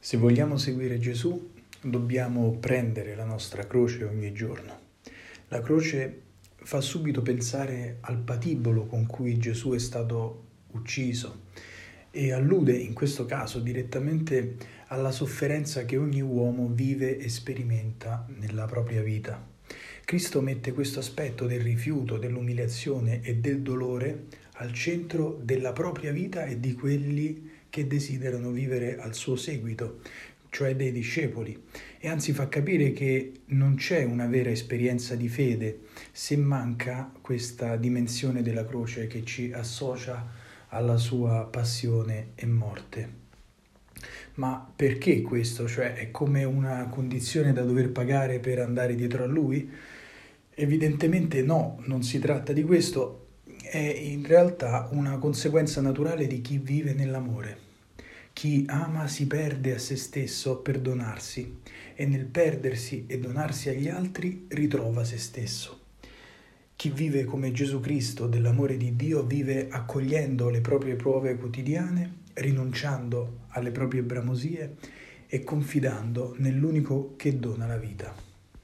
Se vogliamo seguire Gesù, dobbiamo prendere la nostra croce ogni giorno. La croce fa subito pensare al patibolo con cui Gesù è stato ucciso e allude in questo caso direttamente alla sofferenza che ogni uomo vive e sperimenta nella propria vita. Cristo mette questo aspetto del rifiuto, dell'umiliazione e del dolore al centro della propria vita e di quelli che desiderano vivere al suo seguito, cioè dei discepoli, e anzi fa capire che non c'è una vera esperienza di fede se manca questa dimensione della croce che ci associa alla sua passione e morte. Ma perché questo? Cioè è come una condizione da dover pagare per andare dietro a lui? Evidentemente no, non si tratta di questo, è in realtà una conseguenza naturale di chi vive nell'amore. Chi ama si perde a se stesso per donarsi e nel perdersi e donarsi agli altri ritrova se stesso. Chi vive come Gesù Cristo dell'amore di Dio vive accogliendo le proprie prove quotidiane, rinunciando alle proprie bramosie e confidando nell'unico che dona la vita.